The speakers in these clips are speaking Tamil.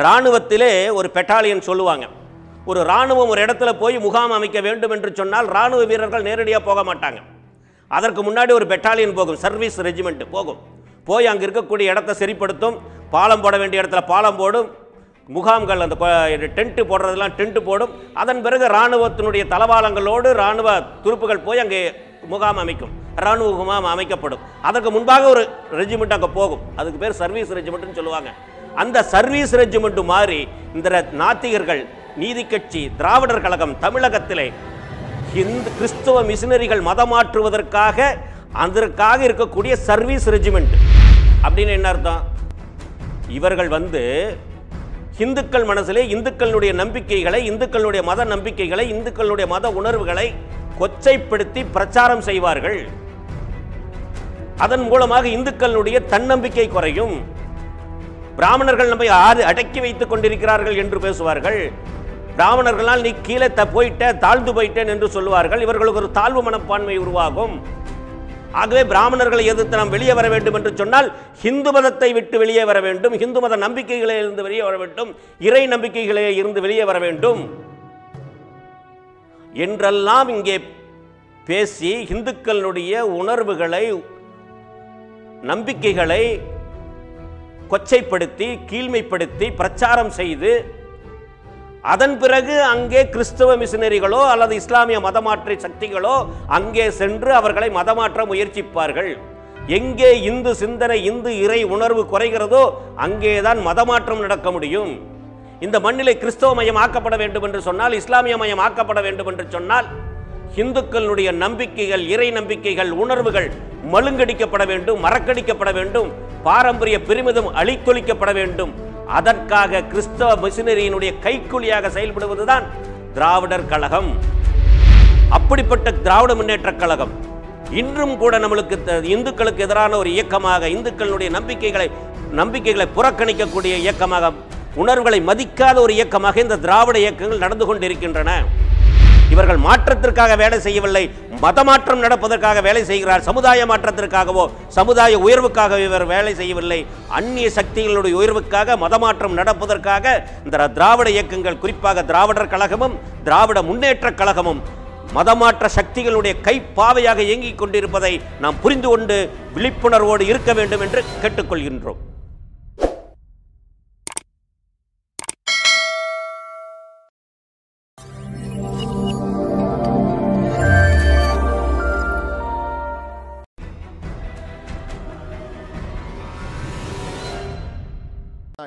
இராணுவத்திலே ஒரு பெட்டாலியன் சொல்லுவாங்க. ஒரு இராணுவம் ஒரு இடத்துல போய் முகாம் அமைக்க வேண்டும் என்று சொன்னால் இராணுவ வீரர்கள் நேரடியாக போக மாட்டாங்க. அதற்கு முன்னாடி ஒரு பெட்டாலியன் போகும் சர்வீஸ் ரெஜிமெண்ட் போகும். போய் அங்கே இருக்கக்கூடிய இடத்த சரிப்படுத்தும் பாலம் போட வேண்டிய இடத்துல பாலம் போடும் முகாம்கள் அந்த டென்ட்டு போடுறதெல்லாம் டென்ட்டு போடும். அதன் பிறகு இராணுவத்தினுடைய தளவாளங்களோடு இராணுவ துருப்புகள் போய் அங்கே முகாம் அமைக்கும். இராணுவ முகாம் அமைக்கப்படும். அதற்கு முன்பாக ஒரு ரெஜிமெண்ட் அங்கே போகும். அதுக்கு பேர் சர்வீஸ் ரெஜிமெண்ட்னு சொல்லுவாங்க. அந்த சர்வீஸ் ரெஜிமெண்ட் மாறி இந்த நாத்திகர்கள் நீதி கட்சி திராவிடர் கழகம் தமிழகத்திலே இந்து கிறிஸ்தவ மிஷினரிகள் மதம் மாற்றுவதற்காக அதற்காக இருக்கக்கூடிய சர்வீஸ் ரெஜிமெண்ட். அப்படின்னு என்ன அர்த்தம்? இவர்கள் வந்து இந்துக்கள் மனசிலே இந்துக்களுடைய நம்பிக்கைகளை இந்துக்களுடைய மத நம்பிக்கைகளை இந்துக்களுடைய மத உணர்வுகளை கொச்சைப்படுத்தி பிரச்சாரம் செய்வார்கள். அதன் மூலமாக இந்துக்களுடைய தன்னம்பிக்கை குறையும். பிராமணர்கள் நம்மை ஆறு அடக்கி வைத்துக் கொண்டிருக்கிறார்கள் என்று பேசுவார்கள். பிராமணர்களால் நீ கீழே த போயிட்ட தாழ்ந்து போயிட்டேன் என்று சொல்லுவார்கள். இவர்களுக்கு ஒரு தாழ்வு மனப்பான்மை உருவாகும். ஆகவே பிராமணர்களை எதிர்த்து நாம் வெளியே வர வேண்டும் என்று சொன்னால் ஹிந்து மதத்தை விட்டு வெளியே வர வேண்டும். ஹிந்து மத நம்பிக்கைகளில் இருந்து வெளியே வர வேண்டும். இறை நம்பிக்கைகளே இருந்து வெளியே வர வேண்டும். என்றெல்லாம் இங்கே பேசி இந்துக்களுடைய உணர்வுகளை நம்பிக்கைகளை கொச்சைப்படுத்தி கீழ்மைப்படுத்தி பிரச்சாரம் செய்து அதன் பிறகு அங்கே கிறிஸ்தவ மிஷினரிகளோ அல்லது இஸ்லாமிய மதமாற்ற சக்திகளோ அங்கே சென்று அவர்களை மதமாற்ற முயற்சிப்பார்கள். எங்கே இந்து சிந்தனை இந்து இறை உணர்வு குறைகிறதோ அங்கேதான் மதமாற்றம் நடக்க முடியும். இந்த மண்ணிலே கிறிஸ்தவ மயம் ஆக்கப்பட வேண்டும் என்று சொன்னால் இஸ்லாமிய மயம் ஆக்கப்பட வேண்டும் என்று சொன்னால் இந்துக்களுடைய நம்பிக்கைகள் இறை நம்பிக்கைகள் உணர்வுகள் மழுங்கடிக்கப்பட வேண்டும் மறக்கடிக்கப்பட வேண்டும் பாரம்பரிய பெருமிதம் அழித்தொழிக்கப்பட வேண்டும். அதற்காக கிறிஸ்தவ மிஷினரியினுடைய கைக்கூலியாக செயல்படுவதுதான் திராவிடர் கழகம். அப்படிப்பட்ட திராவிட முன்னேற்றக் கழகம். இன்றும் கூட நம்மளுக்கு த- இந்துக்களுக்கு எதிரான ஒரு இயக்கமாக இந்துக்களுடைய நம்பிக்கைகளை நம்பிக்கைகளை புறக்கணிக்கக்கூடிய இயக்கமாக உணர்வுகளை மதிக்காத ஒரு இயக்கமாக இந்த திராவிட இயக்கங்கள் நடந்து கொண்டிருக்கின்றன. இவர்கள் மாற்றத்திற்காக வேலை செய்யவில்லை. மதமாற்றம் நடப்பதற்காக வேலை செய்கிறார். சமுதாய மாற்றத்திற்காகவோ சமுதாய உயர்வுக்காக இவர் வேலை செய்யவில்லை. அந்நிய சக்திகளுடைய உயர்வுக்காக மதமாற்றம் நடப்பதற்காக இந்த திராவிட இயக்கங்கள் குறிப்பாக திராவிடர் கழகமும் திராவிட முன்னேற்றக் கழகமும் மதமாற்ற சக்திகளுடைய கைப்பாவையாக இயங்கிக் கொண்டிருப்பதை நாம் புரிந்து கொண்டு விழிப்புணர்வோடு இருக்க வேண்டும் என்று கேட்டுக்கொள்கின்றோம்.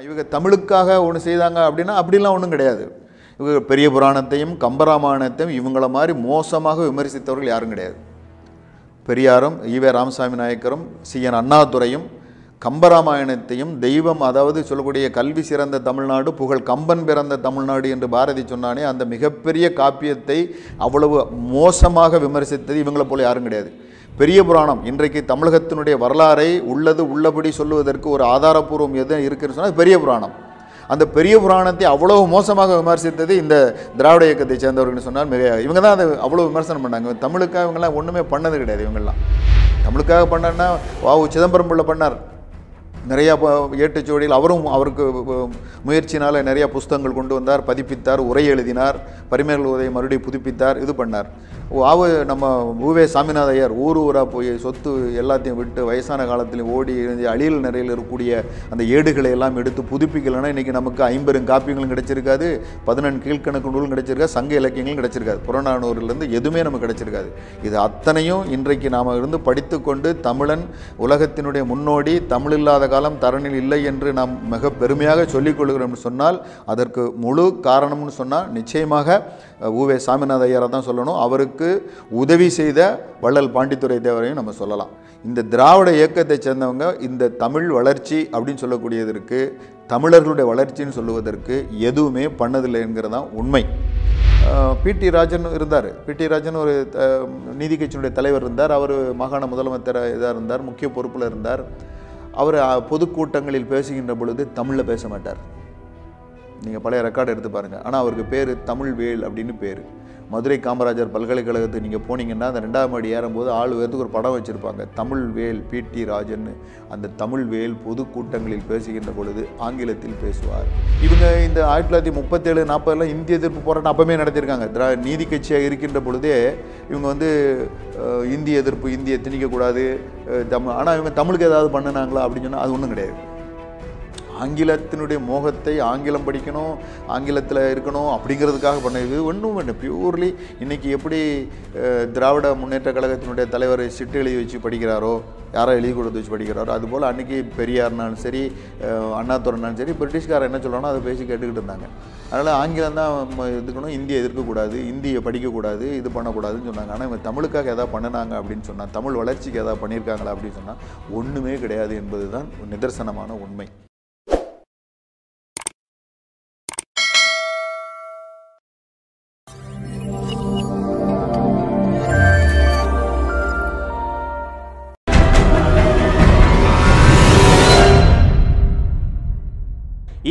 இவங்க தமிழுக்காக ஒன்று செய்தாங்க அப்படின்னா அப்படிலாம் ஒன்றும் கிடையாது. இவங்க பெரிய புராணத்தையும் கம்பராமாயணத்தையும் இவங்கள மாதிரி மோசமாக விமர்சித்தவர்கள் யாரும் கிடையாது. பெரியாரும் ஈவே ராமசாமி நாயக்கரும் சி என் அண்ணாதுரையும் கம்பராமாயணத்தையும் தெய்வம் அதாவது சொல்லக்கூடிய கல்வி சிறந்த தமிழ்நாடு புகழ் கம்பன் பிறந்த தமிழ்நாடு என்று பாரதி சொன்னானே அந்த மிகப்பெரிய காப்பியத்தை அவ்வளவு மோசமாக விமர்சித்தது இவங்களை போல யாரும் கிடையாது. பெரிய புராணம். இன்றைக்கு தமிழகத்தினுடைய வரலாறை உள்ளது உள்ளபடி சொல்லுவதற்கு ஒரு ஆதாரபூர்வம் எது இருக்குன்னு சொன்னால் பெரிய புராணம். அந்த பெரிய புராணத்தை அவ்வளவு மோசமாக விமர்சித்தது இந்த திராவிட இயக்கத்தை சேர்ந்தவர்கள்னு சொன்னால் மிக இவங்க தான் அதை அவ்வளோ விமர்சனம் பண்ணாங்க. தமிழுக்காக இவங்கெல்லாம் ஒன்றுமே பண்ணது கிடையாது இவங்கெல்லாம். தமிழுக்காக பண்ணன்னா வாவு சிதம்பரம் பிள்ளை பண்ணார். நிறையா ஏட்டுச்சுவடியில் அவரும் அவருக்கு முயற்சினால் நிறையா புஸ்தகங்கள் கொண்டு வந்தார் பதிப்பித்தார் உரை எழுதினார் பரிமைகள் உதவி மறுபடியும் புதுப்பித்தார் இது பண்ணார். ஆவு நம்ம ஊவே சாமிநாத ஐயர் ஊர் ஊராக போய் சொத்து எல்லாத்தையும் விட்டு வயசான காலத்திலையும் ஓடி இருந்து அழியல் நிறையில் இருக்கக்கூடிய அந்த ஏடுகளை எல்லாம் எடுத்து புதுப்பிக்கலைன்னா இன்றைக்கி நமக்கு ஐம்பெரும் காப்பியங்களும் கிடைச்சிருக்காது பதினெண்டு கீழ்க்கணக்கு நூலும் கிடைச்சிருக்காது சங்க இலக்கியங்களும் கிடைச்சிருக்காது. புறநானூறுலேருந்து எதுவுமே நமக்கு கிடைச்சிருக்காது. இது அத்தனையும் இன்றைக்கு நாம் இருந்து படித்துக்கொண்டு தமிழன் உலகத்தினுடைய முன்னோடி தமிழ் இல்லாத காலம் தரணில் இல்லை என்று நாம் மிக பெருமையாக சொல்லிக் கொள்கிறோம் சொன்னால் அதற்கு முழு காரணம்னு சொன்னால் நிச்சயமாக ஊவே சாமிநாத ஐயரை தான் சொல்லணும். அவருக்கு உதவி செய்த வள்ளல் பாண்டித்துரை தேவரையும் நம்ம சொல்லலாம். இந்த திராவிட இயக்கத்தை சேர்ந்தவங்க இந்த தமிழ் வளர்ச்சி அப்படின்னு சொல்லக்கூடியதற்கு தமிழர்களுடைய வளர்ச்சின்னு சொல்லுவதற்கு எதுவுமே பண்ணதில்லை என்கிறதான் உண்மை. பிடி ராஜன் இருந்தார். பிடி ராஜன் ஒரு நீதி கட்சியினுடைய தலைவர் இருந்தார். அவர் மாகாண முதலமைச்சர் இதாக இருந்தார் முக்கிய பொறுப்பில் இருந்தார். அவர் பொதுக்கூட்டங்களில் பேசுகின்ற பொழுது தமிழில் பேச மாட்டார். நீங்கள் பழைய ரெக்கார்டு எடுத்து பாருங்கள் ஆனால் அவருக்கு பேர் தமிழ்வேல் அப்படின்னு பேர். மதுரை காமராஜர் பல்கலைக்கழகத்துக்கு நீங்கள் போனீங்கன்னா அந்த ரெண்டாம் மாடி ஏறும்போது ஆள் உயரத்துக்கு ஒரு படம் வச்சுருப்பாங்க. தமிழ் வேல் பிடி ராஜன் அந்த தமிழ் வேல் பொதுக்கூட்டங்களில் பேசுகின்ற பொழுது ஆங்கிலத்தில் பேசுவார். இவங்க இந்த ஆயிரத்தி தொள்ளாயிரத்தி முப்பத்தேழு நாற்பதுலாம் இந்திய எதிர்ப்பு போராட்டம் அப்பவே நடத்தியிருக்காங்க. திரா நீதி கட்சியாக இருக்கின்ற பொழுதே இவங்க வந்து இந்திய எதிர்ப்பு இந்தியை திணிக்கக்கூடாது. தமிழ் ஆனால் இவங்க தமிழுக்கு ஏதாவது பண்ணினாங்களா அப்படின்னு சொன்னால் அது ஒன்றும் கிடையாது. ஆங்கிலத்தினுடைய மோகத்தை ஆங்கிலம் படிக்கணும் ஆங்கிலத்தில் இருக்கணும் அப்படிங்கிறதுக்காக பண்ண இது ஒன்றும் இல்லை. பியூர்லி இன்றைக்கி எப்படி திராவிட முன்னேற்ற கழகத்தினுடைய தலைவர் சிட்டு எழுதி வச்சு படிக்கிறாரோ யாரோ எழுதி கொடுத்து வச்சு படிக்கிறாரோ அதுபோல் அன்றைக்கி பெரியார்னாலும் சரி அஹ், சரி பிரிட்டிஷ்காரர் என்ன சொல்லணும் அதை பேசி கேட்டுக்கிட்டு இருந்தாங்க. அதனால் ஆங்கிலம் தான் ம- இருக்கணும் இந்தியை எதிர்க்கக்கூடாது இந்தியை படிக்கக்கூடாது இது பண்ணக்கூடாதுன்னு சொன்னாங்க. ஆனால் இவங்க தமிழுக்காக எதாவது பண்ணினாங்க அப்படின்னு சொன்னால் தமிழ் வளர்ச்சிக்கு எதாவது பண்ணியிருக்காங்களா அப்படின்னு சொன்னால் ஒன்றுமே கிடையாது என்பது தான் நிதர்சனமான உண்மை.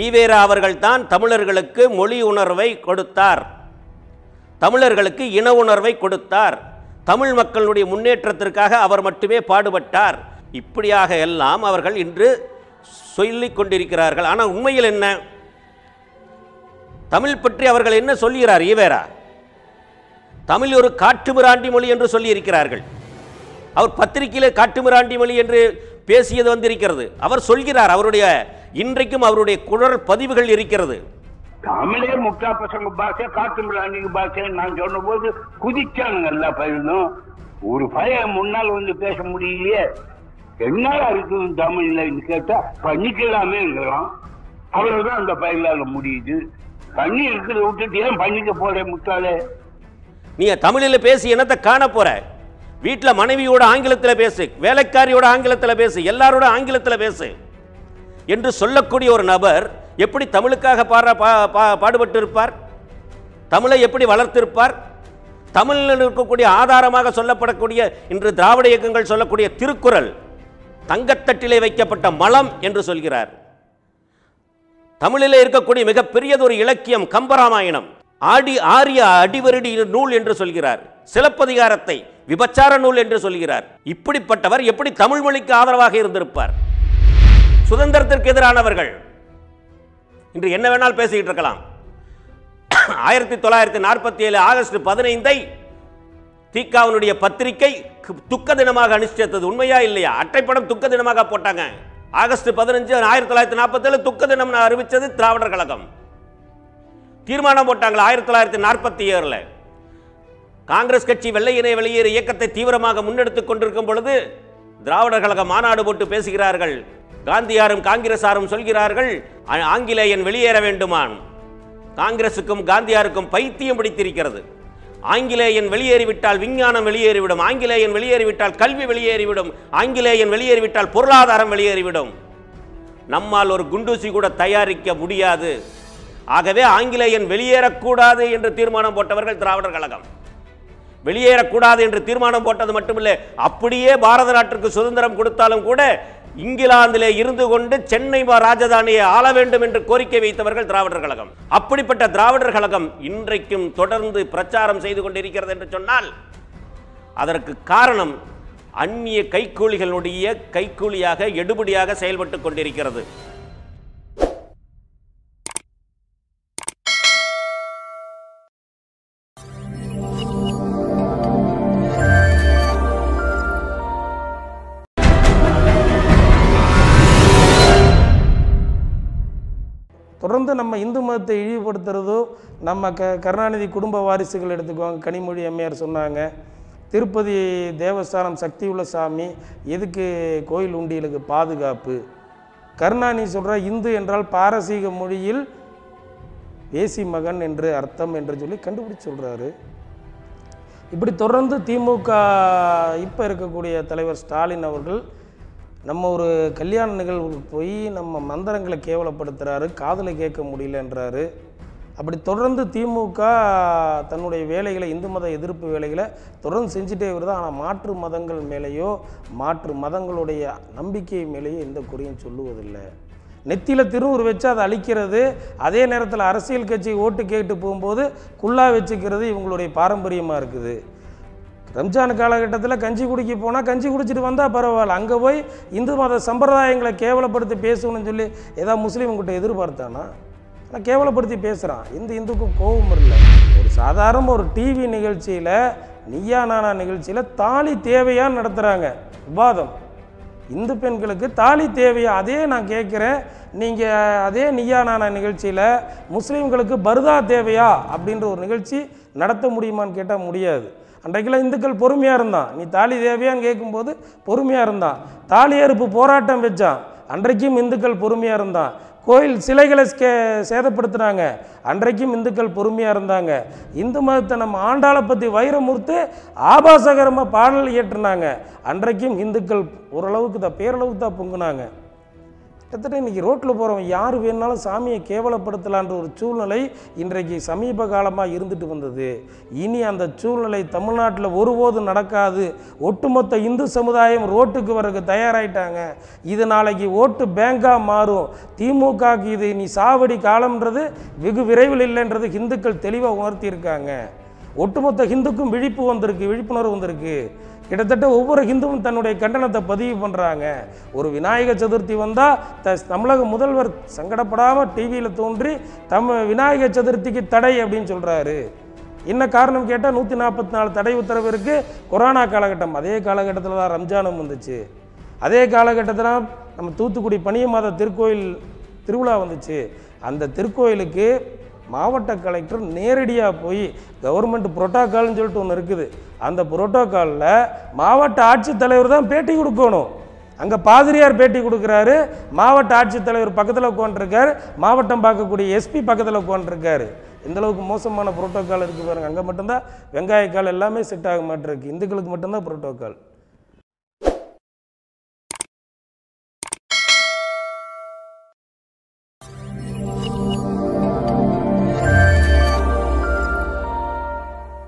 ஈவேரா அவர்கள்தான் தமிழர்களுக்கு மொழி உணர்வை கொடுத்தார். தமிழர்களுக்கு இன உணர்வை கொடுத்தார். தமிழ் மக்களுடைய முன்னேற்றத்திற்காக அவர் மட்டுமே பாடுபட்டார். இப்படியாக எல்லாம் அவர்கள் இன்று சொல்லிக் கொண்டிருக்கிறார்கள். ஆனால் உண்மையில் என்ன? தமிழ் பற்றி அவர்கள் என்ன சொல்கிறார் ஈவேரா? தமிழ் ஒரு காட்டுமிராண்டி மொழி என்று சொல்லியிருக்கிறார்கள். அவர் பத்திரிகையில் காட்டுமிராண்டி மொழி என்று பேசியது வந்திருக்கிறது. அவர் சொல்கிறார் அவருடைய இன்றைக்கும் அவருடைய குரல் பதிவுகள் இருக்கிறது. தமிழே முட்டா பசங்க பாஷை காட்டு மிராண்டிங்க பாஷை நான் சொன்ன போது குதிச்சானுங்க எல்லா பையனும் ஒரு பையன் முன்னால் வந்து பேச முடியலையே. என்னடா இருக்குது தமிழ்ல கேட்டா பண்ணிக்கலாமேங்கிறான் அவ்வளவுதான் அந்த பயிலால முடியுது. பண்ணி இருக்கிறத விட்டுட்டு ஏன் பண்ணிக்க போற முட்டாளே? நீ தமிழில் பேசி என்னத்தை காண போற? வீட்டில் மனைவியோட ஆங்கிலத்தில் பேசு வேலைக்காரியோட ஆங்கிலத்தில் பேசு எல்லாரோட ஆங்கிலத்தில் பேசு என்று சொல்லக்கூடிய ஒரு நபர் எப்படி தமிழுக்காக பாடுற பா பா- பாடுபட்டு இருப்பார் தமிழை எப்படி வளர்த்திருப்பார்? தமிழில் இருக்கக்கூடிய ஆதாரமாக சொல்லப்படக்கூடிய இன்று திராவிட இயக்கங்கள் சொல்லக்கூடிய திருக்குறள் தங்கத்தட்டிலே வைக்கப்பட்ட மலம் என்று சொல்கிறார். தமிழிலே இருக்கக்கூடிய மிகப்பெரியதொரு இலக்கியம் கம்பராமாயணம். ஆடி ஆரிய அடிவருடி நூல் என்று சொல்கிறார். சிலப்பதிகாரத்தை விபச்சார நூல் என்று சொல்கிறார். இப்படிப்பட்டவர் எப்படி தமிழ் மொழிக்கு ஆதரவாக இருந்திருப்பார்? சுதந்திரத்திற்கு எதிரானவர்கள். இன்று என்ன வேணால் பேசிக்கிட்டு இருக்கலாம். ஆயிரத்தி தொள்ளாயிரத்தி நாற்பத்தி ஏழு ஆகஸ்ட் பதினைந்தை தீக்காவினுடைய பத்திரிகை துக்க தினமாக அனுஷ்டித்தது உண்மையா இல்லையா? அட்டைப்படம் துக்க தினமாக போட்டாங்க. ஆகஸ்ட் பதினஞ்சு ஆயிரத்தி தொள்ளாயிரத்தி நாற்பத்தேழு துக்க தினம் அறிவித்தது திராவிடர் கழகம். தீர்மானம் போட்டாங்களா ஆயிரத்தி தொள்ளாயிரத்தி நாற்பத்தி ஏழில். காங்கிரஸ் கட்சி வெள்ளையினை வெளியேறு இயக்கத்தை தீவிரமாக முன்னெடுத்துக் கொண்டிருக்கும் பொழுது திராவிடர் கழக மாநாடு போட்டு பேசுகிறார்கள். காந்தியாரும் காங்கிரசாரும் சொல்கிறார்கள் ஆங்கிலேயன் வெளியேற வேண்டுமான் காங்கிரசுக்கும் காந்தியாருக்கும் பைத்தியம் பிடித்திருக்கிறது. ஆங்கிலேயன் வெளியேறிவிட்டால் விஞ்ஞானம் வெளியேறிவிடும் ஆங்கிலேயன் வெளியேறிவிட்டால் கல்வி வெளியேறிவிடும் ஆங்கிலேயன் வெளியேறிவிட்டால் பொருளாதாரம் வெளியேறிவிடும். நம்மால் ஒரு குண்டூசி கூட தயாரிக்க முடியாது. ஆகவே ஆங்கிலேயன் வெளியேறக்கூடாது என்று தீர்மானம் போட்டவர்கள் திராவிடர் கழகம். வெளியேறக்கூடாது என்று தீர்மானம் போட்டது மட்டுமில்லை. அப்படியே பாரத நாட்டிற்கு சுதந்திரம் கொடுத்தாலும் கூட இங்கிலாந்திலே இருந்து கொண்டு சென்னை மா- ராஜதானியை ஆள வேண்டும் என்று கோரிக்கை வைத்தவர்கள் திராவிடர் கழகம். அப்படிப்பட்ட திராவிடர் கழகம் இன்றைக்கும் தொடர்ந்து பிரச்சாரம் செய்து கொண்டிருக்கிறது என்று சொன்னால் அதற்கு காரணம் அந்நிய கைக்கூலிகளுடைய கைக்கூலியாக எடுபடியாக செயல்பட்டு கொண்டிருக்கிறது. நம்ம இந்து மதத்தை இழிவுபடுத்துறதோ நம்ம க கருணாநிதி குடும்ப வாரிசுகள் எடுத்துக்குவாங்க. கனிமொழி அம்மையார் சொன்னாங்க. திருப்பதி தேவஸ்தானம் சக்தி உள்ள சாமி எதுக்கு கோயில் உண்டியலுக்கு பாதுகாப்பு? கருணாநிதி சொல்ற இந்து என்றால் பாரசீக மொழியில் வேசி மகன் என்று அர்த்தம் என்று சொல்லி கண்டுபிடிச்சு சொல்கிறாரு இப்படி தொடர்ந்து திமுக இப்போ இருக்கக்கூடிய தலைவர் ஸ்டாலின் அவர்கள் நம்ம ஒரு கல்யாண நிகழ்வுக்கு போய் நம்ம மந்திரங்களை கேவலப்படுத்துகிறாரு காதலை கேட்க முடியலன்றாரு. அப்படி தொடர்ந்து திமுக தன்னுடைய வேலைகளை இந்து மத எதிர்ப்பு வேலைகளை தொடர்ந்து செஞ்சுட்டே வருது. ஆனால் மாற்று மதங்கள் மேலேயோ மாற்று மதங்களுடைய நம்பிக்கை மேலேயோ எந்த குறையும் சொல்லுவதில்லை. நெத்தியில் திருவுரு வச்சு அதை அழிக்கிறது. அதே நேரத்தில் அரசியல் கட்சி ஓட்டு கேட்டு போகும்போது குல்லா வச்சுக்கிறது இவங்களுடைய பாரம்பரியமாக இருக்குது. ரம்ஜான் காலகட்டத்தில் கஞ்சி குடிக்க போனால் கஞ்சி குடிச்சிட்டு வந்தால் பரவாயில்ல. அங்கே போய் இந்து மத சம்பிரதாயங்களை கேவலப்படுத்தி பேசணும்னு சொல்லி ஏதாவது முஸ்லீம்கிட்ட எதிர்பார்த்தானா? ஆனால் கேவலப்படுத்தி பேசுகிறான் இந்த இந்துக்கும் கோபம் இல்லை. ஒரு சாதாரண ஒரு டிவி நிகழ்ச்சியில் நீயா நானா நிகழ்ச்சியில் தாலி தேவையாக நடத்துகிறாங்க விவாதம். இந்து பெண்களுக்கு தாலி தேவையா? அதே நான் கேட்குறேன். நீங்கள் அதே நீயா நானா நிகழ்ச்சியில் முஸ்லீம்களுக்கு பர்தா தேவையா? அப்படின்ற ஒரு நிகழ்ச்சி நடத்த முடியுமான்னு கேட்டால் முடியாது. அன்றைக்கெல்லாம் இந்துக்கள் பொறுமையாக இருந்தான் நீ தாலி தேவையான்னு கேட்கும்போது பொறுமையாக இருந்தான் தாலி அறுப்பு போராட்டம் வச்சான். அன்றைக்கும் இந்துக்கள் பொறுமையாக இருந்தான் கோயில் சிலைகளை கே சேதப்படுத்துனாங்க. அன்றைக்கும் இந்துக்கள் பொறுமையாக இருந்தாங்க. இந்து மதத்தை நம்ம ஆண்டாளை பற்றி வைரமுறுத்து ஆபாசகரமாக பாடல் இயற்றினாங்க. அன்றைக்கும் இந்துக்கள் ஓரளவுக்கு தான் பேரளவுக்கு தான் பொங்குனாங்க. கிட்டத்தட்ட இன்றைக்கி ரோட்டில் போகிறவன் யார் வேணாலும் சாமியை கேவலப்படுத்தலான்ற ஒரு சூழ்நிலை இன்றைக்கு சமீப காலமாக இருந்துட்டு வந்தது. இனி அந்த சூழ்நிலை தமிழ்நாட்டில் ஒருபோதும் நடக்காது. ஒட்டுமொத்த இந்து சமுதாயம் ரோட்டுக்கு வரக்கு தயாராயிட்டாங்க. இது நாளைக்கு ஓட்டு பேங்காக மாறும். திமுகக்கு இது நீ சாவடி காலம்ன்றது வெகு விரைவில் இல்லைன்றது இந்துக்கள் தெளிவாக உணர்த்தியிருக்காங்க. ஒட்டுமொத்த ஹிந்துக்கும் விழிப்பு வந்திருக்கு விழிப்புணர்வு வந்திருக்கு. கிட்டத்தட்ட ஒவ்வொரு ஹிந்துவும் தன்னுடைய கண்டனத்தை பதிவு பண்ணுறாங்க ஒரு விநாயக சதுர்த்தி வந்தால் த தமிழக முதல்வர் சங்கடப்படாமல் டிவியில் தோன்றி தம் விநாயக சதுர்த்திக்கு தடை அப்படின்னு சொல்கிறாரு என்ன காரணம் கேட்டால் நூற்றி நாற்பத்தி நாலு தடை உத்தரவு இருக்குது கொரோனா காலகட்டம் அதே காலகட்டத்தில் தான் ரம்ஜானும் வந்துச்சு. அதே காலகட்டத்தில் நம்ம தூத்துக்குடி பனியமாத திருக்கோயில் திருவிழா வந்துச்சு. அந்த திருக்கோயிலுக்கு மாவட்ட கலெக்டர் நேரடியாக போய் கவர்மெண்ட் புரோட்டோக்கால்னு சொல்லிட்டு ஒன்று இருக்குது. அந்த புரோட்டோக்காலில் மாவட்ட ஆட்சித்தலைவர் தான் பேட்டி கொடுக்கணும். அங்கே பாதிரியார் பேட்டி கொடுக்குறாரு. மாவட்ட ஆட்சித்தலைவர் பக்கத்தில் உட்காந்துருக்காரு மாவட்டம் பார்க்கக்கூடிய எஸ்பி பக்கத்தில் உட்காந்துருக்காரு இந்தளவுக்கு மோசமான புரோட்டோக்கால் இருக்குது பாருங்க. அங்கே மட்டும்தான் வெங்காயக்கால் எல்லாமே செட் ஆக மாட்டிருக்கு. இந்துக்களுக்கு மட்டும்தான் புரோட்டோக்கால்.